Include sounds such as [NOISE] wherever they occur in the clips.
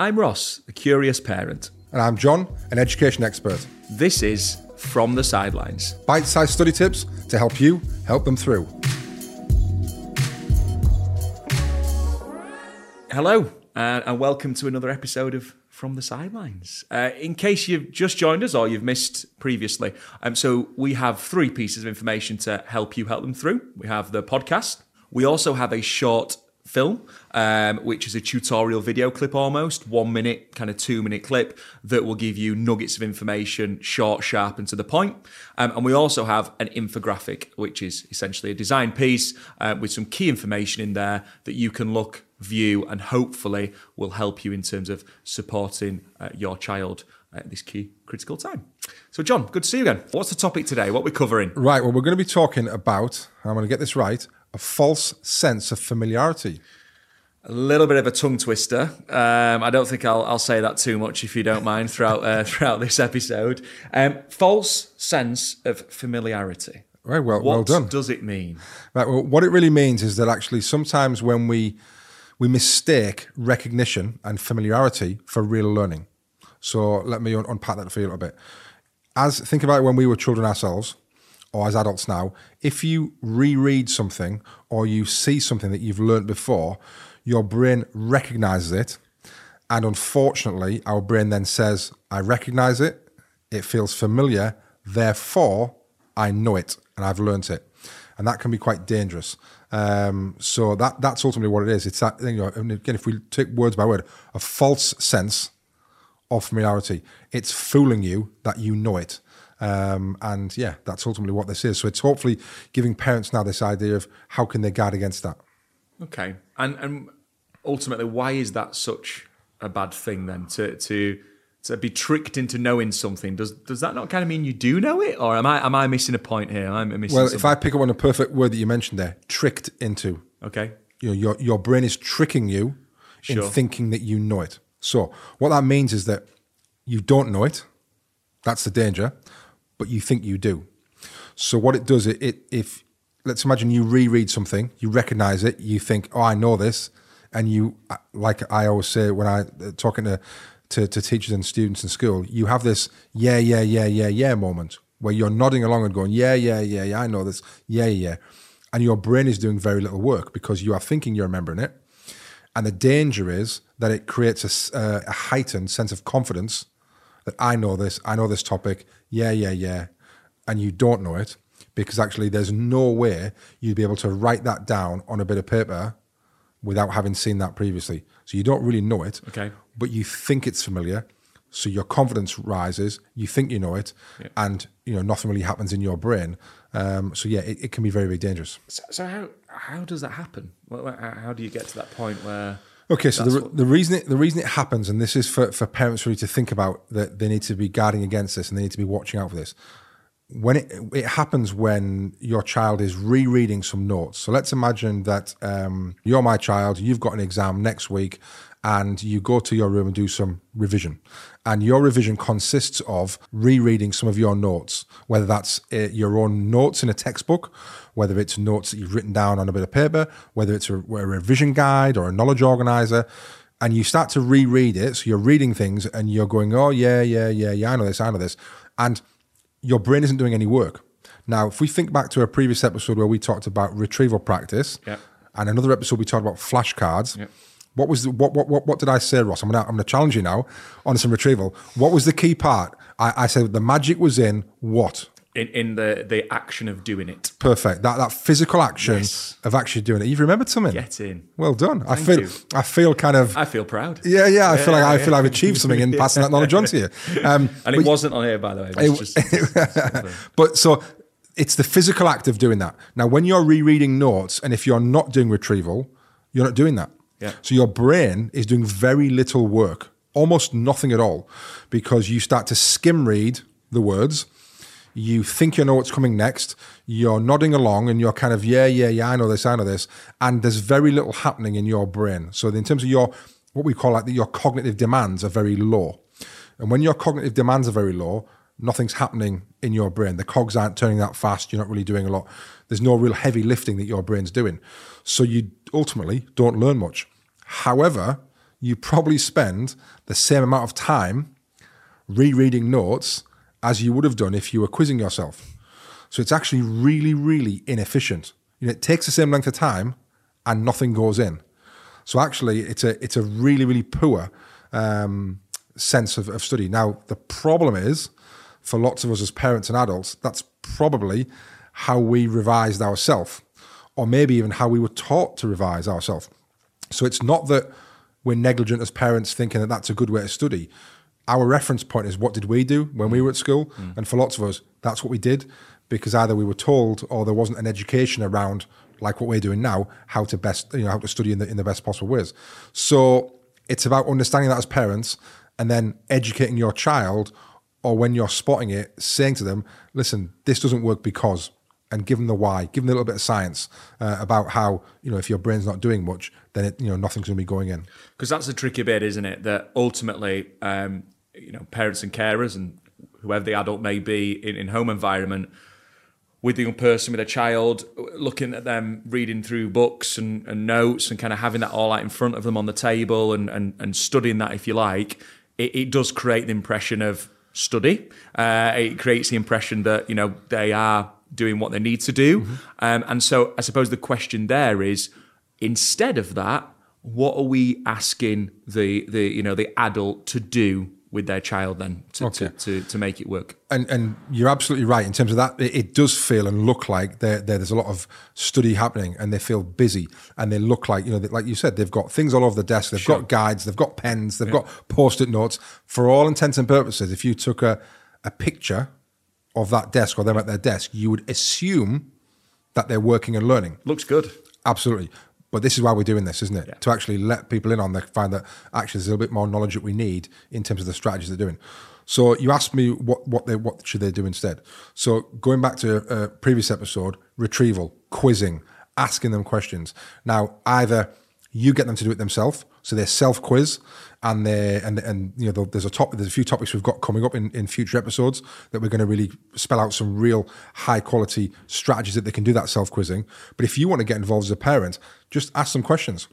I'm Ross, a curious parent. And I'm John, an education expert. This is From the Sidelines. Bite sized study tips to help you help them through. Hello, uh, and welcome to another episode of From the Sidelines. Uh, in case you've just joined us or you've missed previously, um, so we have three pieces of information to help you help them through. We have the podcast, we also have a short film, um, which is a tutorial video clip almost, one minute, kind of two minute clip that will give you nuggets of information, short, sharp, and to the point. Um, and we also have an infographic, which is essentially a design piece uh, with some key information in there that you can look, view, and hopefully will help you in terms of supporting uh, your child at this key critical time. So, John, good to see you again. What's the topic today? What we're covering? Right. Well, we're going to be talking about, I'm going to get this right, a false sense of familiarity. A little bit of a tongue twister. Um, I don't think I'll, I'll say that too much, if you don't mind, throughout uh, [LAUGHS] throughout this episode. Um, false sense of familiarity. Right. Well, what well done. does it mean? Right. Well, what it really means is that actually sometimes when we we mistake recognition and familiarity for real learning. So let me un- unpack that for you a little bit. As think about when we were children ourselves, or as adults now, if you reread something or you see something that you've learned before, your brain recognizes it. And unfortunately, our brain then says, I recognize it, it feels familiar, therefore I know it and I've learned it. And that can be quite dangerous. Um, so that that's ultimately what it is. It's that, you know, and again, if we take words by word, a false sense of familiarity. It's fooling you that you know it. Um, and yeah, that's ultimately what this is. So it's hopefully giving parents now this idea of how can they guard against that. Okay, and and ultimately, why is that such a bad thing then? To to to be tricked into knowing something does does that not kind of mean you do know it, or am I am I missing a point here? I'm missing Well, something? if I pick up on a perfect word that you mentioned there, tricked into. okay, You know, your your brain is tricking you Sure. in thinking that you know it. So what that means is that you don't know it. That's the danger, but you think you do. So what it does, it, it if let's imagine you reread something, you recognize it, you think, oh, I know this, and you like I always say when I uh, talking to, to to teachers and students in school, you have this yeah yeah yeah yeah yeah moment where you're nodding along and going yeah yeah yeah yeah I know this. Yeah yeah, and your brain is doing very little work because you are thinking you're remembering it, and the danger is that it creates a, uh, a heightened sense of confidence that I know this, I know this topic, yeah, yeah, yeah, and you don't know it because actually there's no way you'd be able to write that down on a bit of paper without having seen that previously. So you don't really know it, Okay. but you think it's familiar. So your confidence rises. You think you know it, and you know nothing really happens in your brain. Um, so yeah, it, it can be very, very dangerous. so, so how how does that happen? How do you get to that point where? Okay, so the, what- the reason it, the reason it happens, and this is for, for parents really to think about that they need to be guarding against this and they need to be watching out for this. When it it happens when your child is rereading some notes. So let's imagine that um, you're my child, you've got an exam next week, and you go to your room and do some revision. And your revision consists of rereading some of your notes, whether that's uh, your own notes in a textbook, whether it's notes that you've written down on a bit of paper, whether it's a, a revision guide or a knowledge organizer. And you start to reread it. So you're reading things and you're going, oh, yeah, yeah, yeah, yeah, I know this, I know this. And your brain isn't doing any work. Now, if we think back to a previous episode where we talked about retrieval practice, Yeah. and another episode we talked about flashcards. Yeah. What was the, what, what what what did I say, Ross? I'm gonna I'm gonna challenge you now on some retrieval. What was the key part? I, I said the magic was in what? In, in the the action of doing it, Perfect. That that physical action Yes. of actually doing it. You've remembered something. get in. Well done. I feel you. I feel kind of I feel proud. yeah yeah. I feel like I yeah. feel I've achieved something in passing that knowledge on to you. [LAUGHS] Um, And it wasn't on here, by the way. It was just, [LAUGHS] But so it's the physical act of doing that. Now, when you're rereading notes, and if you're not doing retrieval, you're not doing that. Yeah. So your brain is doing very little work, almost nothing at all, because you start to skim read the words. You think you know what's coming next. You're nodding along and you're kind of, yeah, yeah, yeah, I know this, I know this. And there's very little happening in your brain. So, in terms of your, what we call like your cognitive demands are very low. And when your cognitive demands are very low, nothing's happening in your brain. The cogs aren't turning that fast. You're not really doing a lot. There's no real heavy lifting that your brain's doing. So you ultimately don't learn much. However, you probably spend the same amount of time rereading notes as you would have done if you were quizzing yourself. So it's actually really, really inefficient. You know, it takes the same length of time and nothing goes in. So actually, it's a it's a really, really poor um, sense of, of study. Now, the problem is for lots of us as parents and adults, that's probably how we revised ourselves, or maybe even how we were taught to revise ourselves. So it's not that we're negligent as parents thinking that that's a good way to study. Our reference point is what did we do when we were at school? Mm. And for lots of us, that's what we did because either we were told or there wasn't an education around like what we're doing now, how to best, you know, how to study in the in the best possible ways. So it's about understanding that as parents and then educating your child or when you're spotting it, saying to them, listen, this doesn't work because and give them the why, give them a little bit of science uh, about how you know if your brain's not doing much, then it, you know nothing's going to be going in. Because that's the tricky bit, isn't it? That ultimately, um, you know, parents and carers and whoever the adult may be in, in home environment with the young person with a child, looking at them reading through books and, and notes and kind of having that all out in front of them on the table and and, and studying that if you like, it, it does create the impression of study. Uh, it creates the impression that you know they are doing what they need to do. Mm-hmm. Um, and so I suppose the question there is instead of that, what are we asking the the you know the adult to do with their child then to, okay. to, to, to, make it work. And and you're absolutely right in terms of that. It, it does feel and look like there there's a lot of study happening, and they feel busy, and they look like you know like you said they've got things all over the desk. They've sure. got guides, they've got pens, they've yeah. got post-it notes. For all intents and purposes, if you took a a picture of that desk or them at their desk, you would assume that they're working and learning. Looks good. Absolutely. But this is why we're doing this, isn't it? Yeah. To actually let people in on the find that actually there's a little bit more knowledge that we need in terms of the strategies they're doing. So you asked me what what they what should they do instead. So going back to a previous episode, retrieval, quizzing, asking them questions. Now either you get them to do it themselves, so they self quiz, and they and and you know there's a top there's a few topics we've got coming up in, in future episodes that we're going to really spell out some real high quality strategies that they can do that self quizzing. But if you want to get involved as a parent, just ask some questions.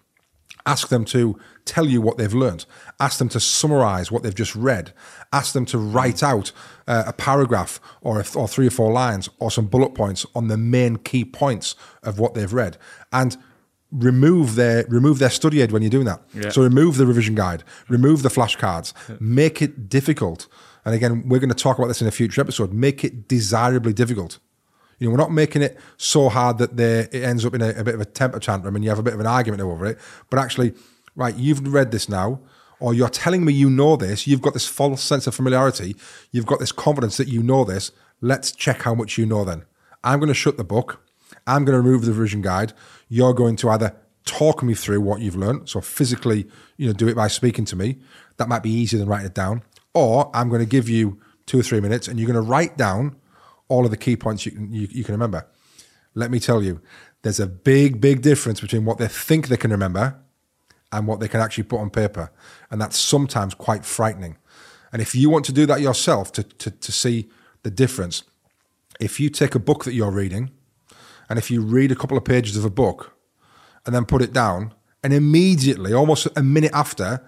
Ask them to tell you what they've learned. Ask them to summarize what they've just read. Ask them to write out uh, a paragraph or, a, or three or four lines or some bullet points on the main key points of what they've read. And remove their remove their study aid when you're doing that. Yeah. So remove the revision guide, remove the flashcards, yeah. make it difficult. And again, we're going to talk about this in a future episode. Make it desirably difficult. You know, we're not making it so hard that it ends up in a, a bit of a temper tantrum and you have a bit of an argument over it. But actually, right, you've read this now, or you're telling me you know this. You've got this false sense of familiarity. You've got this confidence that you know this. Let's check how much you know. Then I'm going to shut the book. I'm going to remove the revision guide you're going to either talk me through what you've learned, so physically, you know, do it by speaking to me. That might be easier than writing it down. Or I'm going to give you two or three minutes, and you're going to write down all of the key points you can, you, you can remember. Let me tell you, there's a big, big difference between what they think they can remember and what they can actually put on paper, and that's sometimes quite frightening. And if you want to do that yourself to, to, to see the difference, if you take a book that you're reading and if you read a couple of pages of a book and then put it down, and immediately, almost a minute after,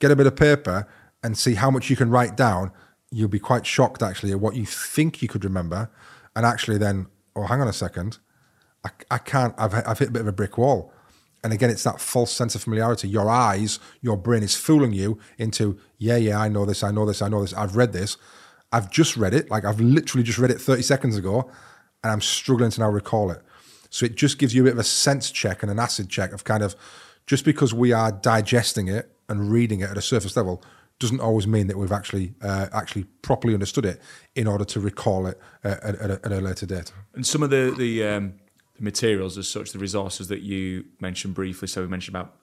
get a bit of paper and see how much you can write down, you'll be quite shocked actually at what you think you could remember. And actually, then, oh, hang on a second, I, I can't, I've, I've hit a bit of a brick wall. And again, it's that false sense of familiarity. Your eyes, your brain is fooling you into, yeah, yeah, I know this, I know this, I know this, I've read this. I've just read it, like I've literally just read it 30 seconds ago and I'm struggling to now recall it. So it just gives you a bit of a sense check and an acid check of kind of just because we are digesting it and reading it at a surface level doesn't always mean that we've actually uh, actually properly understood it in order to recall it uh, at, at, a, at, a, later date. And some of the the, um, the materials as such, the resources that you mentioned briefly. So we mentioned about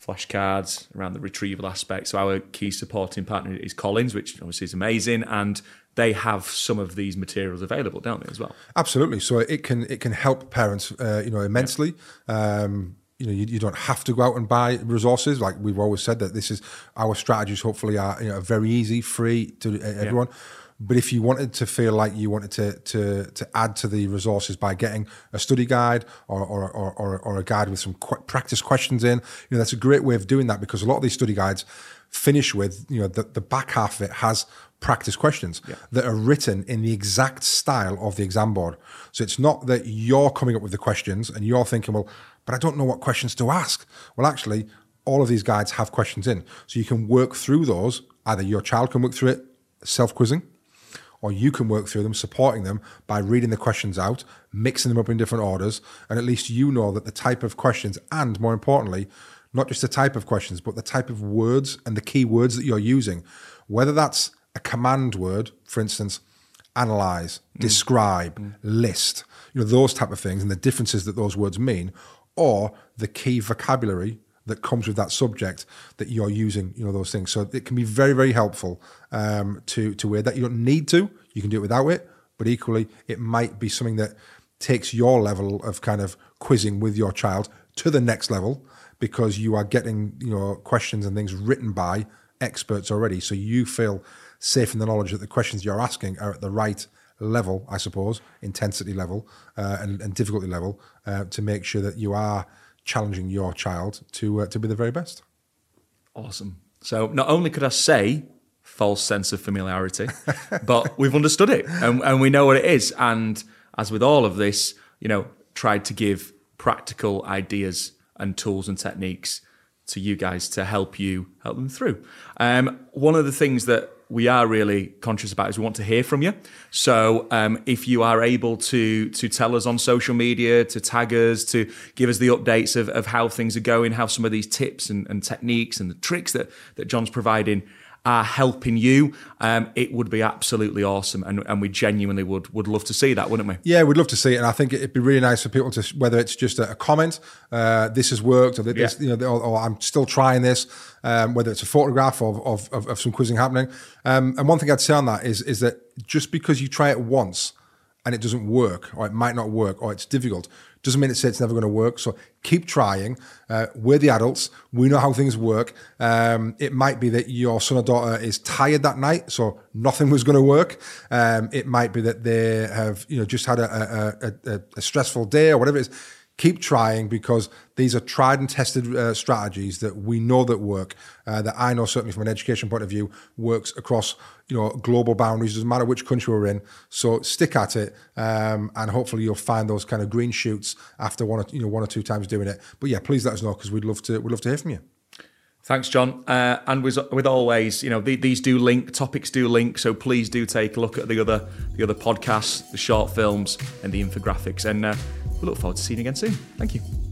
flashcards around the retrieval aspect. So our key supporting partner is Collins, which obviously is amazing, and they have some of these materials available, don't they, as well? Absolutely. So it can it can help parents, uh, you know, immensely. Yeah. Um, you know, you, you, don't have to go out and buy resources. Like we've always said that this is our strategies. Hopefully, are you know very easy, free to everyone. Yeah. But if you wanted to feel like you wanted to to to add to the resources by getting a study guide or or, or, or, or a guide with some qu- practice questions in, you know that's a great way of doing that because a lot of these study guides finish with you know the, the back half of it has practice questions Yeah. that are written in the exact style of the exam board. So it's not that you're coming up with the questions and you're thinking, well, but I don't know what questions to ask. Well, actually, all of these guides have questions in. So you can work through those. Either your child can work through it self quizzing, or you can work through them, supporting them by reading the questions out, mixing them up in different orders, and at least you know that the type of questions, and more importantly, not just the type of questions, but the type of words and the key words that you're using, whether that's a command word, for instance, analyze, mm. describe, mm. list, you know, those type of things and the differences that those words mean, or the key vocabulary that comes with that subject that you're using, you know, those things. So it can be very, very helpful um, to to wear that. You don't need to; you can do it without it. But equally, it might be something that takes your level of kind of quizzing with your child to the next level because you are getting you know questions and things written by experts already. So you feel safe in the knowledge that the questions you're asking are at the right level, I suppose, intensity level uh, and, and difficulty level, uh, to make sure that you are challenging your child to uh, to be the very best. Awesome. So not only could I say false sense of familiarity, [LAUGHS] but we've understood it and, and we know what it is. And as with all of this, you know, tried to give practical ideas and tools and techniques to you guys to help you help them through. Um, one of the things that we are really conscious about is we want to hear from you. So um, if you are able to to tell us on social media, to tag us, to give us the updates of, of how things are going, how some of these tips and, and techniques and the tricks that that John's providing are helping you, um, it would be absolutely awesome, and, and we genuinely would would love to see that, wouldn't we? Yeah, we'd love to see it, and I think it'd be really nice for people to whether it's just a, comment, uh, this has worked, or this, Yeah. you know, or, or I'm still trying this. Um, whether it's a photograph of, of, of, of some quizzing happening, um, and one thing I'd say on that is is that just because you try it once and it doesn't work, or it might not work, or it's difficult, doesn't mean it's, say it's never going to work. So keep trying. Uh, we're the adults. We know how things work. Um, it might be that your son or daughter is tired that night, so nothing was going to work. Um, it might be that they have, you know, just had a, a, a, a stressful day or whatever it is. Keep trying because these are tried and tested uh, strategies that we know that work. Uh, that I know certainly from an education point of view works across you know global boundaries. Doesn't matter which country we're in. So stick at it, um, and hopefully you'll find those kind of green shoots after one or you know one or two times doing it. But yeah, please let us know because we'd love to we'd love to hear from you. Thanks, John. Uh, and with, with always, you know, the, these do link, topics do link. So please do take a look at the other the other podcasts, the short films, and the infographics. And uh, we look forward to seeing you again soon. Thank you.